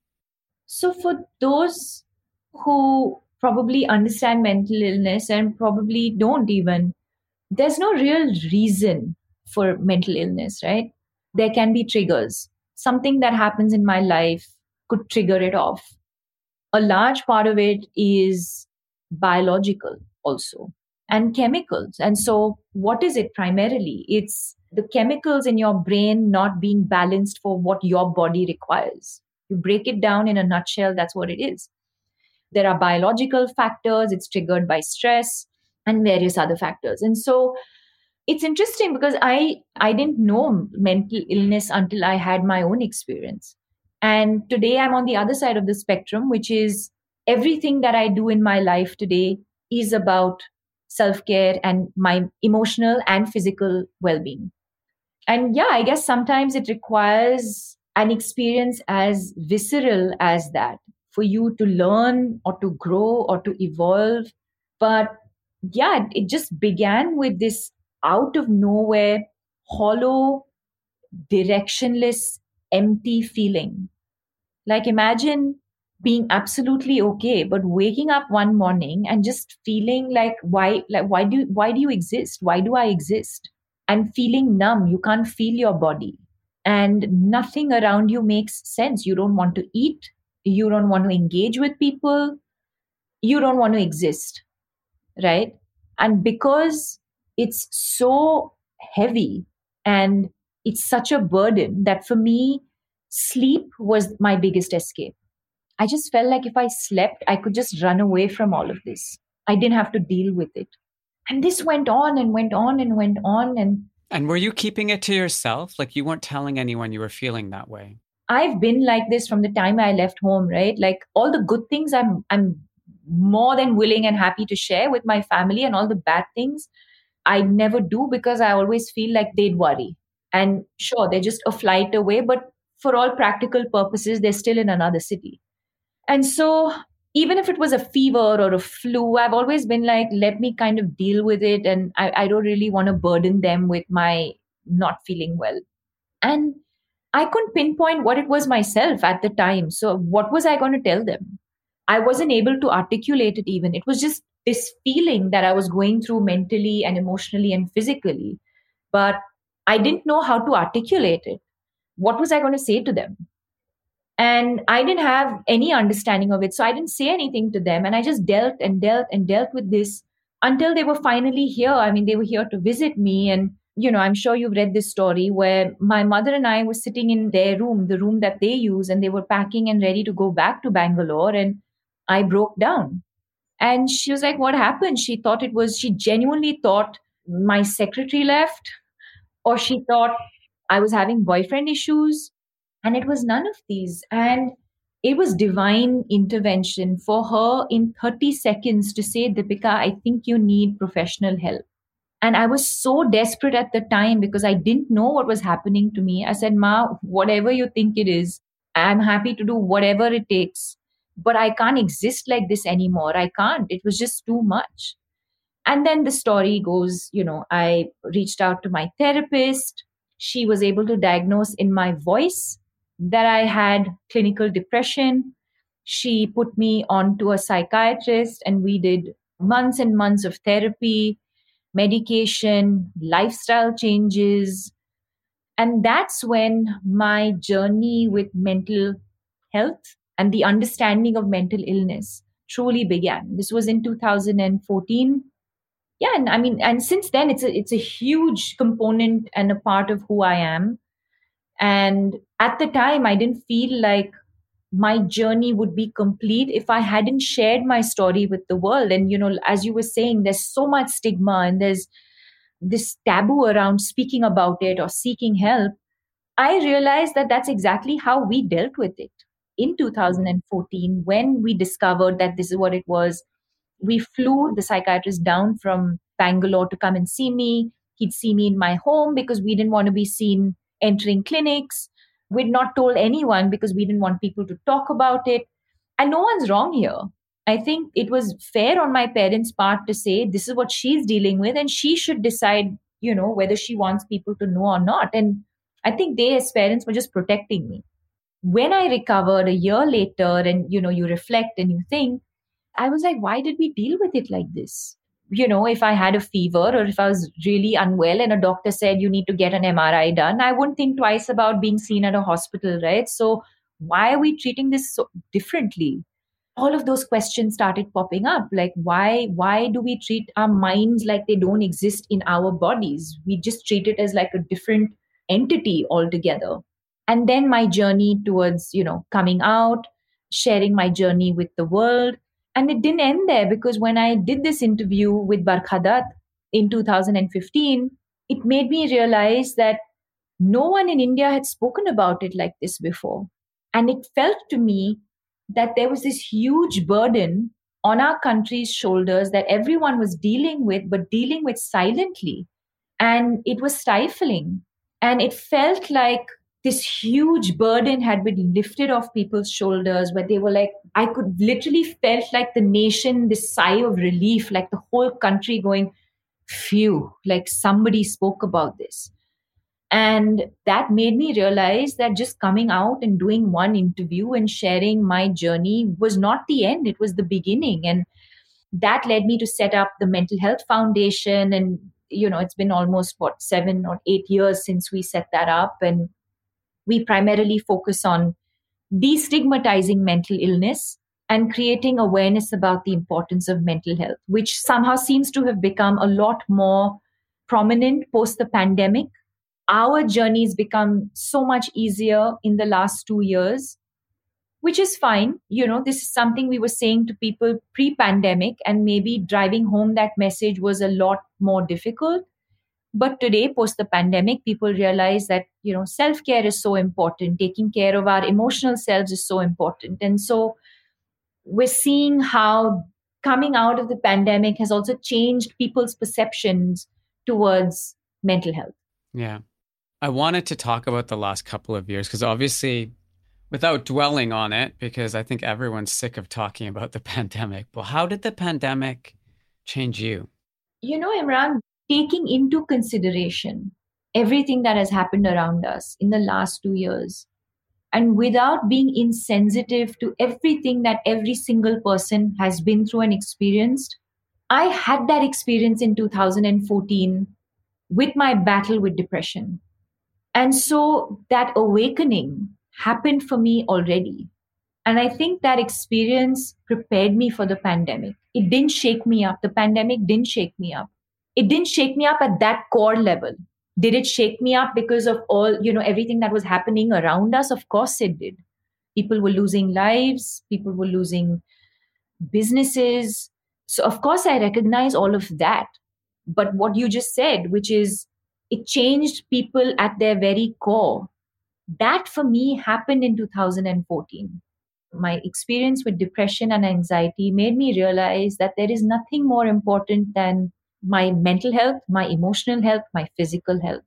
So, for those who probably understand mental illness and probably don't even, there's no real reason for mental illness, right? There can be triggers. Something that happens in my life could trigger it off. A large part of it is biological also and chemicals. And so, what is it primarily? It's the chemicals in your brain not being balanced for what your body requires. You break it down in a nutshell, that's what it is. There are biological factors, it's triggered by stress and various other factors. And so, it's interesting because I I didn't know mental illness until I had my own experience. And today I'm on the other side of the spectrum, which is everything that I do in my life today is about self care and my emotional and physical well being. And yeah, I guess sometimes it requires an experience as visceral as that for you to learn or to grow or to evolve. But yeah, it just began with this out of nowhere, hollow, directionless, empty feeling. Like imagine being absolutely okay but waking up one morning and just feeling like why like why do why do you exist? Why do i exist? And feeling numb. You can't feel your body. And nothing around you makes sense. You don't want to eat. You don't want to engage with people. You don't want to exist right? And because it's so heavy and it's such a burden that for me sleep was my biggest escape I just felt like if I slept, I could just run away from all of this. I didn't have to deal with it. And this went on and went on and went on. And and were you keeping it to yourself? Like you weren't telling anyone you were feeling that way? I've been like this from the time I left home, right? Like all the good things I'm I'm more than willing and happy to share with my family and all the bad things I never do because I always feel like they'd worry. And sure, they're just a flight away, but for all practical purposes, they're still in another city. And so, even if it was a fever or a flu, I've always been like, let me kind of deal with it. And I, I don't really want to burden them with my not feeling well. And I couldn't pinpoint what it was myself at the time. So, what was I going to tell them? I wasn't able to articulate it even. It was just this feeling that I was going through mentally and emotionally and physically. But I didn't know how to articulate it. What was I going to say to them? And I didn't have any understanding of it. So I didn't say anything to them. And I just dealt and dealt and dealt with this until they were finally here. I mean, they were here to visit me. And, you know, I'm sure you've read this story where my mother and I were sitting in their room, the room that they use, and they were packing and ready to go back to Bangalore. And I broke down. And she was like, What happened? She thought it was, she genuinely thought my secretary left, or she thought I was having boyfriend issues and it was none of these. And it was divine intervention for her in 30 seconds to say, Deepika, I think you need professional help. And I was so desperate at the time because I didn't know what was happening to me. I said, Ma, whatever you think it is, I'm happy to do whatever it takes. But I can't exist like this anymore. I can't. It was just too much. And then the story goes, you know, I reached out to my therapist. She was able to diagnose in my voice that I had clinical depression. She put me onto a psychiatrist, and we did months and months of therapy, medication, lifestyle changes. And that's when my journey with mental health and the understanding of mental illness truly began. This was in 2014. Yeah, and I mean, and since then, it's a it's a huge component and a part of who I am. And at the time, I didn't feel like my journey would be complete if I hadn't shared my story with the world. And, you know, as you were saying, there's so much stigma and there's this taboo around speaking about it or seeking help. I realized that that's exactly how we dealt with it in 2014 when we discovered that this is what it was. We flew the psychiatrist down from Bangalore to come and see me. He'd see me in my home because we didn't want to be seen entering clinics. We'd not told anyone because we didn't want people to talk about it. And no one's wrong here. I think it was fair on my parents' part to say this is what she's dealing with, and she should decide, you know, whether she wants people to know or not. And I think they, as parents, were just protecting me. When I recovered a year later, and you know, you reflect and you think, I was like, why did we deal with it like this? You know, if I had a fever or if I was really unwell and a doctor said you need to get an MRI done, I wouldn't think twice about being seen at a hospital, right? So, why are we treating this so differently? All of those questions started popping up. Like, why why do we treat our minds like they don't exist in our bodies? We just treat it as like a different entity altogether. And then my journey towards, you know, coming out, sharing my journey with the world and it didn't end there because when I did this interview with Barkha Dutt in 2015, it made me realize that no one in India had spoken about it like this before. And it felt to me that there was this huge burden on our country's shoulders that everyone was dealing with, but dealing with silently. And it was stifling. And it felt like this huge burden had been lifted off people's shoulders where they were like i could literally felt like the nation this sigh of relief like the whole country going phew like somebody spoke about this. And that made me realize that just coming out and doing one interview and sharing my journey was not the end it was the beginning. And that led me to set up the mental health foundation. And you know it's been almost what 7 or 8 years since we set that up. And we primarily focus on destigmatizing mental illness and creating awareness about the importance of mental health, which somehow seems to have become a lot more prominent post the pandemic. Our journeys become so much easier in the last two years, which is fine. You know, this is something we were saying to people pre pandemic, and maybe driving home that message was a lot more difficult. But today, post the pandemic, people realize that, you know, self care is so important. Taking care of our emotional selves is so important. And so we're seeing how coming out of the pandemic has also changed people's perceptions towards mental health. Yeah. I wanted to talk about the last couple of years because obviously, without dwelling on it, because I think everyone's sick of talking about the pandemic. But how did the pandemic change you? You know, Imran, taking into consideration everything that has happened around us in the last two years, and without being insensitive to everything that every single person has been through and experienced, I had that experience in 2014 with my battle with depression. And so that awakening happened for me already. And I think that experience prepared me for the pandemic. It didn't shake me up. The pandemic didn't shake me up. It didn't shake me up at that core level. Did it shake me up because of all, you know, everything that was happening around us? Of course it did. People were losing lives, people were losing businesses. So, of course, I recognize all of that. But what you just said, which is it changed people at their very core, that for me happened in 2014 my experience with depression and anxiety made me realize that there is nothing more important than my mental health, my emotional health, my physical health.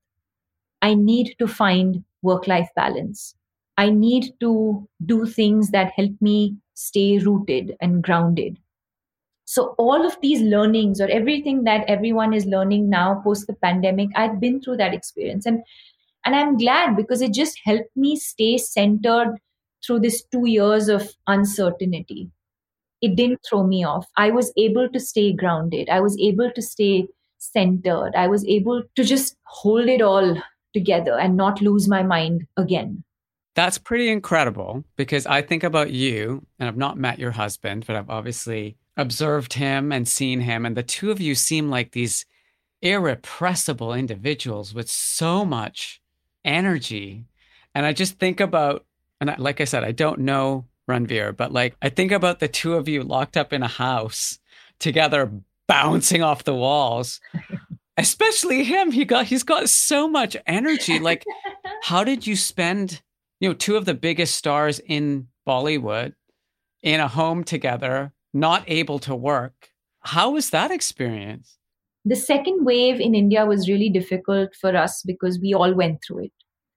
I need to find work life balance. I need to do things that help me stay rooted and grounded. So, all of these learnings or everything that everyone is learning now post the pandemic, I've been through that experience. And, and I'm glad because it just helped me stay centered through this two years of uncertainty it didn't throw me off. I was able to stay grounded. I was able to stay centered. I was able to just hold it all together and not lose my mind again. That's pretty incredible because I think about you, and I've not met your husband, but I've obviously observed him and seen him. And the two of you seem like these irrepressible individuals with so much energy. And I just think about, and like I said, I don't know Ranveer, but like I think about the two of you locked up in a house together, bouncing off the walls. Especially him. He got he's got so much energy. Like, how did you spend, you know, two of the biggest stars in Bollywood in a home together, not able to work? How was that experience? The second wave in India was really difficult for us because we all went through it.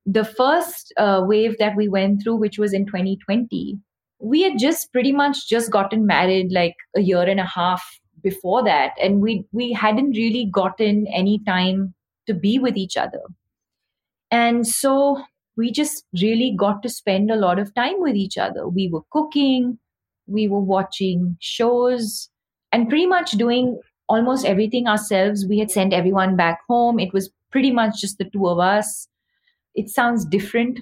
The first uh, wave that we went through, which was in 2020, we had just pretty much just gotten married like a year and a half before that and we we hadn't really gotten any time to be with each other. And so we just really got to spend a lot of time with each other. We were cooking we were watching shows and pretty much doing almost everything ourselves. We had sent everyone back home. It was pretty much just the two of us. It sounds different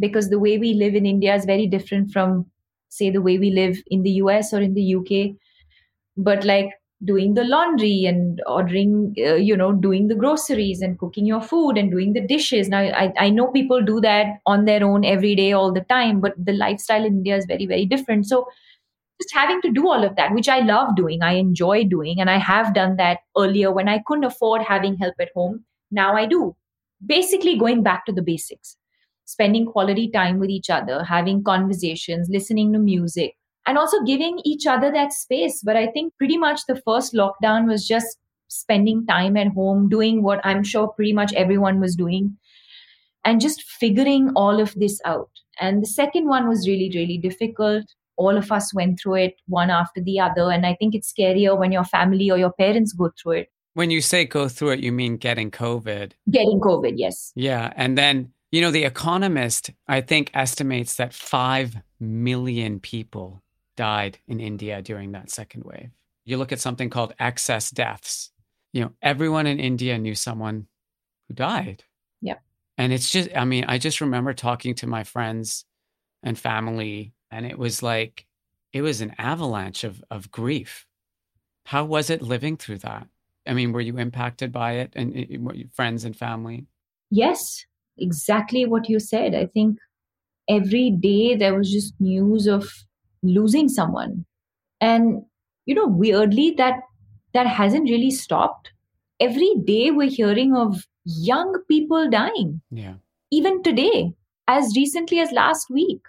because the way we live in india is very different from say the way we live in the US or in the UK, but like doing the laundry and ordering, uh, you know, doing the groceries and cooking your food and doing the dishes. Now, I, I know people do that on their own every day, all the time, but the lifestyle in India is very, very different. So, just having to do all of that, which I love doing, I enjoy doing, and I have done that earlier when I couldn't afford having help at home. Now I do. Basically, going back to the basics spending quality time with each other, having conversations, listening to music, and also giving each other that space. But I think pretty much the first lockdown was just spending time at home, doing what I'm sure pretty much everyone was doing, and just figuring all of this out. And the second one was really, really difficult. All of us went through it one after the other. And I think it's scarier when your family or your parents go through it. When you say go through it, you mean getting COVID? Getting COVID, yes. Yeah. And then you know, The Economist, I think, estimates that 5 million people died in India during that second wave. You look at something called excess deaths. You know, everyone in India knew someone who died. Yeah. And it's just, I mean, I just remember talking to my friends and family, and it was like, it was an avalanche of, of grief. How was it living through that? I mean, were you impacted by it and, and friends and family? Yes, exactly what you said. I think every day there was just news of losing someone. And, you know, weirdly, that that hasn't really stopped. Every day we're hearing of young people dying. Yeah. Even today, as recently as last week.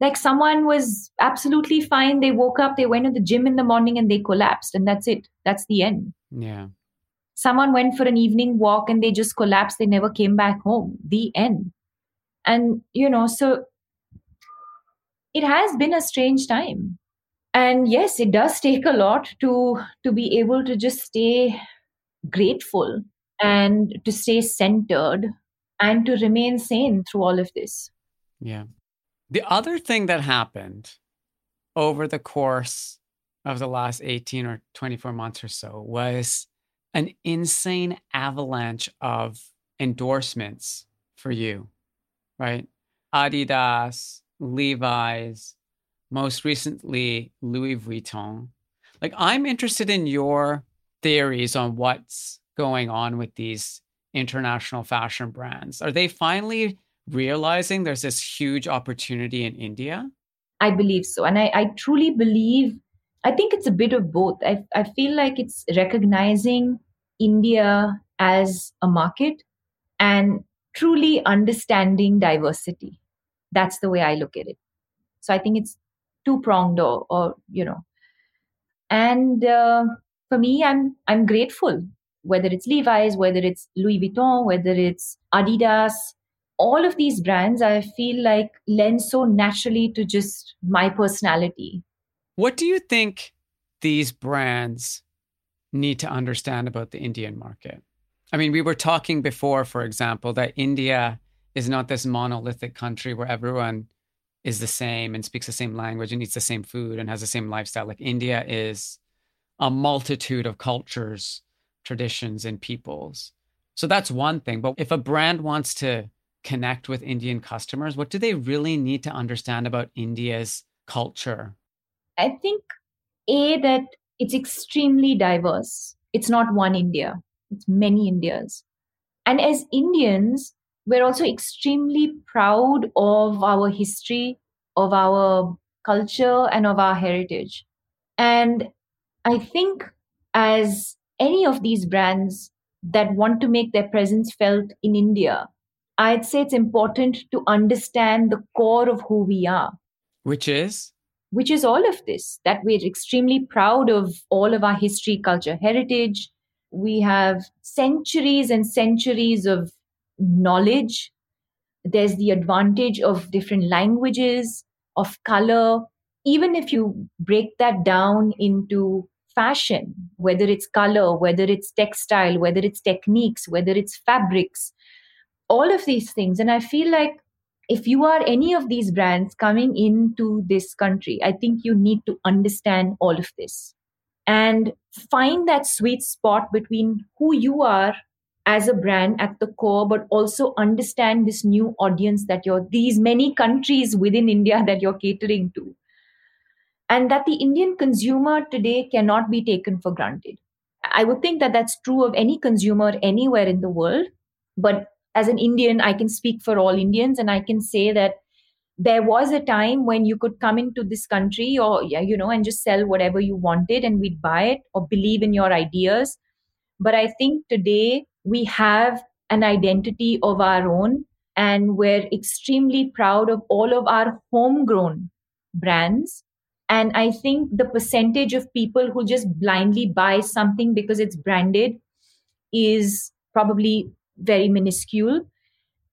Like someone was absolutely fine. They woke up, they went to the gym in the morning and they collapsed. And that's it. That's the end. Yeah. Someone went for an evening walk and they just collapsed. They never came back home. The end. And you know so it has been a strange time. And yes it does take a lot to to be able to just stay grateful and to stay centered and to remain sane through all of this. Yeah. The other thing that happened over the course of the last 18 or 24 months or so was an insane avalanche of endorsements for you, right? Adidas, Levi's, most recently Louis Vuitton. Like, I'm interested in your theories on what's going on with these international fashion brands. Are they finally realizing there's this huge opportunity in India? I believe so. And I, I truly believe, I think it's a bit of both. I, I feel like it's recognizing India as a market and truly understanding diversity. That's the way I look at it. So I think it's two pronged, or, or, you know. And uh, for me, I'm I'm grateful. Whether it's Levi's, whether it's Louis Vuitton, whether it's Adidas, all of these brands, I feel like lend so naturally to just my personality. What do you think these brands need to understand about the Indian market? I mean, we were talking before, for example, that India is not this monolithic country where everyone is the same and speaks the same language and eats the same food and has the same lifestyle. Like India is a multitude of cultures, traditions, and peoples. So that's one thing. But if a brand wants to connect with Indian customers, what do they really need to understand about India's culture? I think, A, that it's extremely diverse. It's not one India, it's many Indias. And as Indians, we're also extremely proud of our history, of our culture, and of our heritage. And I think as any of these brands that want to make their presence felt in India, I'd say it's important to understand the core of who we are. Which is? Which is all of this that we're extremely proud of all of our history, culture, heritage. We have centuries and centuries of knowledge. There's the advantage of different languages, of color. Even if you break that down into fashion, whether it's color, whether it's textile, whether it's techniques, whether it's fabrics, all of these things. And I feel like if you are any of these brands coming into this country, I think you need to understand all of this and find that sweet spot between who you are as a brand at the core, but also understand this new audience that you're, these many countries within India that you're catering to. And that the Indian consumer today cannot be taken for granted. I would think that that's true of any consumer anywhere in the world. But as an Indian, I can speak for all Indians and I can say that there was a time when you could come into this country or, you know, and just sell whatever you wanted and we'd buy it or believe in your ideas. But I think today we have an identity of our own and we're extremely proud of all of our homegrown brands. And I think the percentage of people who just blindly buy something because it's branded is probably very minuscule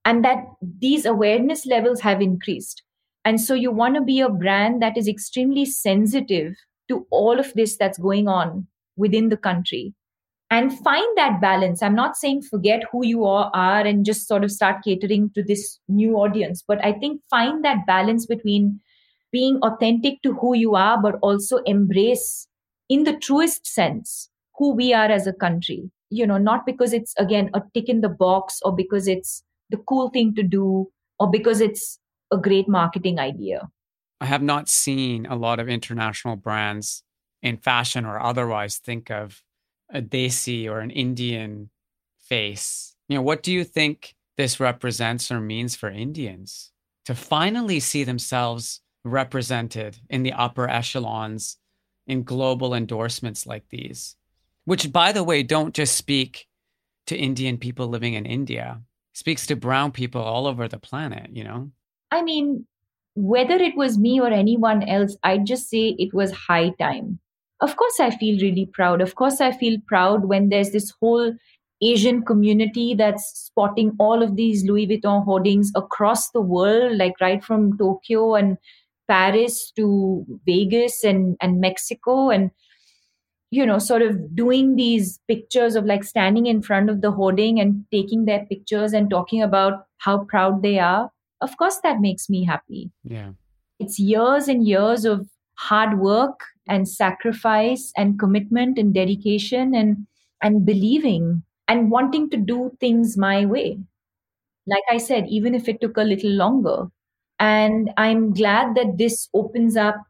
and that these awareness levels have increased. And so you want to be a brand that is extremely sensitive to all of this that's going on within the country and find that balance. I'm not saying forget who you are and just sort of start catering to this new audience but i think find that balance between being authentic to who you are but also embrace in the truest sense who we are as a country you know not because it's again a tick in the box or because it's the cool thing to do or because it's a great marketing idea. I have not seen a lot of international brands in fashion or otherwise think of a desi or an indian face. You know what do you think this represents or means for indians to finally see themselves represented in the upper echelons in global endorsements like these which, by the way, don't just speak to Indian people living in India, speaks to brown people all over the planet, you know? I mean, whether it was me or anyone else, I'd just say it was high time. of course I feel really proud. Of course I feel proud when there's this whole Asian community that's spotting all of these Louis Vuitton hoardings across the world, like right from Tokyo and Paris to Vegas and, and Mexico. And you know, sort of doing these pictures of like standing in front of the hoarding and taking their pictures and talking about how proud they are, of course, that makes me happy. Yeah. It's years and years of hard work and sacrifice and commitment and dedication and and believing and wanting to do things my way like i said even if it took a little longer and i'm glad that this opens up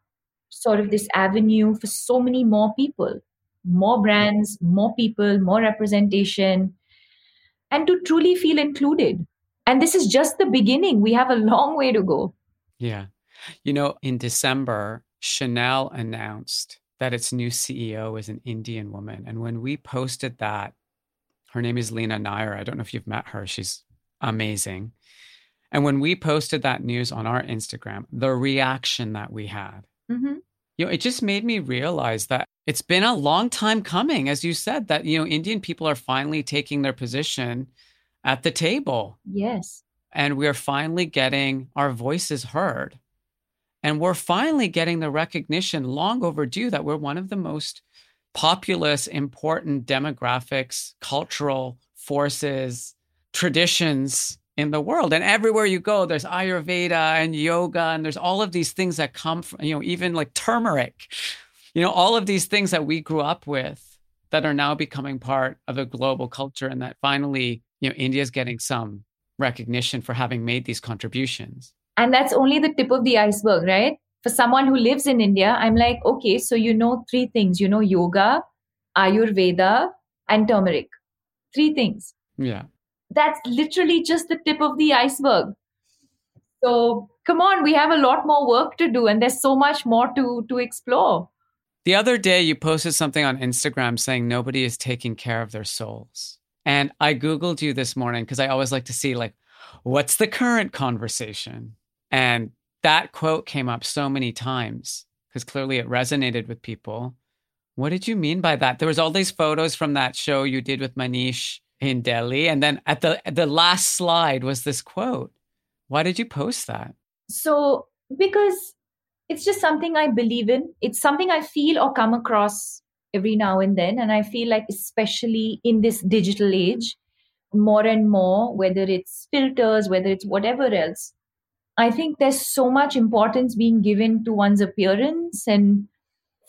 sort of this avenue for so many more people more brands, more people, more representation, and to truly feel included. And this is just the beginning. We have a long way to go. Yeah. You know, in December, Chanel announced that its new CEO is an Indian woman. And when we posted that, her name is Leena Nair. I don't know if you've met her. She's amazing. And when we posted that news on our Instagram, the reaction that we had, mm-hmm. You know, it just made me realize that it's been a long time coming, as you said, that, you know, Indian people are finally taking their position at the table. Yes. And we're finally getting our voices heard. And we're finally getting the recognition long overdue that we're one of the most populous, important demographics, cultural forces, traditions in the world. And everywhere you go, there's Ayurveda and yoga, and there's all of these things that come from, you know, even like turmeric you know, all of these things that we grew up with that are now becoming part of a global culture and that finally, you know, India's getting some recognition for having made these contributions. And that's only the tip of the iceberg, right? For someone who lives in India, I'm like, okay, so you know three things. You know yoga, Ayurveda, and turmeric. Three things. Yeah. That's literally just the tip of the iceberg. So come on, we have a lot more work to do and there's so much more to to explore. The other day, you posted something on Instagram saying nobody is taking care of their souls. And I Googled you this morning because I always like to see, like, what's the current conversation? And that quote came up so many times because clearly it resonated with people. What did you mean by that? There was all these photos from that show you did with Manish in Delhi, and then at the the last slide was this quote. Why did you post that? So because it's just something I believe in. It's something I feel or come across every now and then. And I feel like, especially in this digital age, more and more, whether it's filters, whether it's whatever else, I think there's so much importance being given to one's appearance. And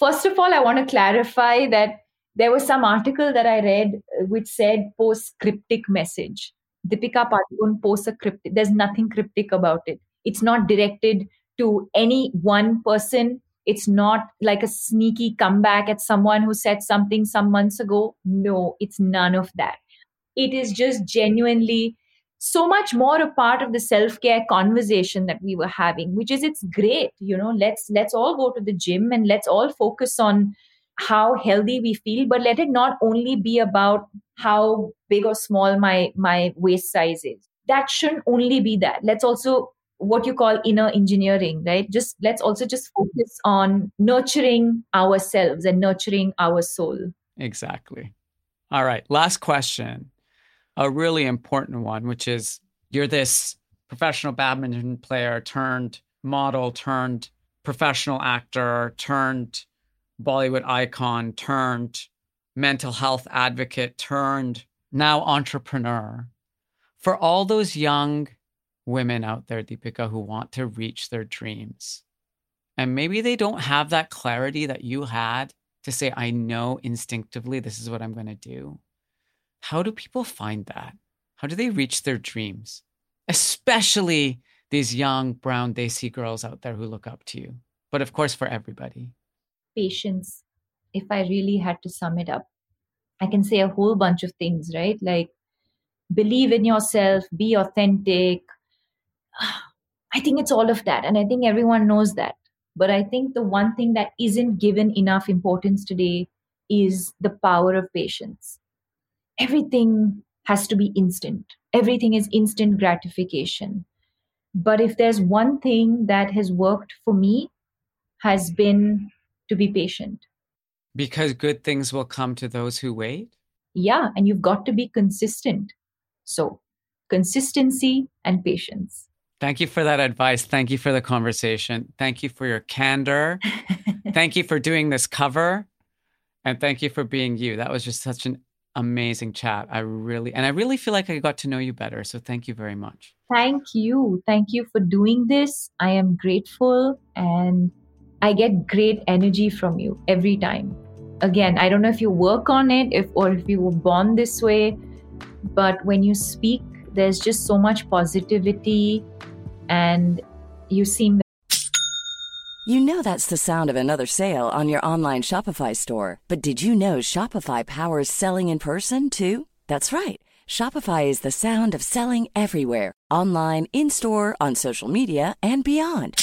first of all, I want to clarify that there was some article that I read uh, which said post cryptic message. Deepika Padukone posts a cryptic. There's nothing cryptic about it. It's not directed to any one person. It's not like a sneaky comeback at someone who said something some months ago. No, it's none of that. It is just genuinely so much more a part of the self-care conversation that we were having which is it's great you know let's let's all go to the gym and let's all focus on how healthy we feel but let it not only be about how big or small my my waist size is. That shouldn't only be that. Let's also what you call inner engineering right? Just let's also just focus on nurturing ourselves and nurturing our soul. Exactly. All right last question a really important one which is you're this professional badminton player turned model turned professional actor turned bollywood icon turned mental health advocate turned now entrepreneur for all those young women out there, Deepika, who want to reach their dreams. And maybe they don't have that clarity that you had to say, I know instinctively this is what I'm going to do. How do people find that? How do they reach their dreams? Especially these young brown Desi girls out there who look up to you, but of course, for everybody. Patience. If I really had to sum it up, I can say a whole bunch of things, right? Like believe in yourself, be authentic, I think it's all of that. And I think everyone knows that. But I think the one thing that isn't given enough importance today is the power of patience. Everything has to be instant, everything is instant gratification. But if there's one thing that has worked for me, has been to be patient. Because good things will come to those who wait? Yeah, and you've got to be consistent. So, consistency and patience. Thank you for that advice. Thank you for the conversation. Thank you for your candor. thank you for doing this cover. And thank you for being you. That was just such an amazing chat. I really, and I really feel like I got to know you better. So thank you very much. Thank you. Thank you for doing this. I am grateful and I get great energy from you every time. Again, I don't know if you work on it if or if you were born this way, but when you speak, there's just so much positivity and you seem you know that's the sound of another sale on your online Shopify store. But did you know Shopify powers selling in person too? That's right. Shopify is the sound of selling everywhere online, in store, on social media, and beyond.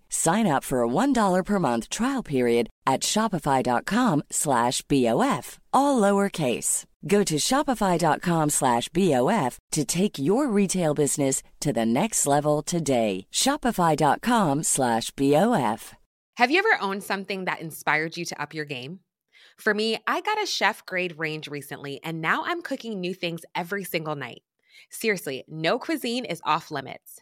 Sign up for a $1 per month trial period at shopify.com slash BOF, all lowercase. Go to shopify.com slash BOF to take your retail business to the next level today. Shopify.com slash BOF. Have you ever owned something that inspired you to up your game? For me, I got a chef grade range recently, and now I'm cooking new things every single night. Seriously, no cuisine is off limits.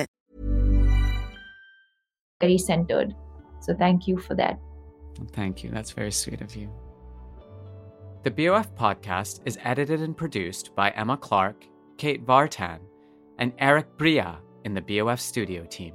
Very centered. So thank you for that. Thank you. That's very sweet of you. The BOF podcast is edited and produced by Emma Clark, Kate Vartan, and Eric Bria in the BOF studio team.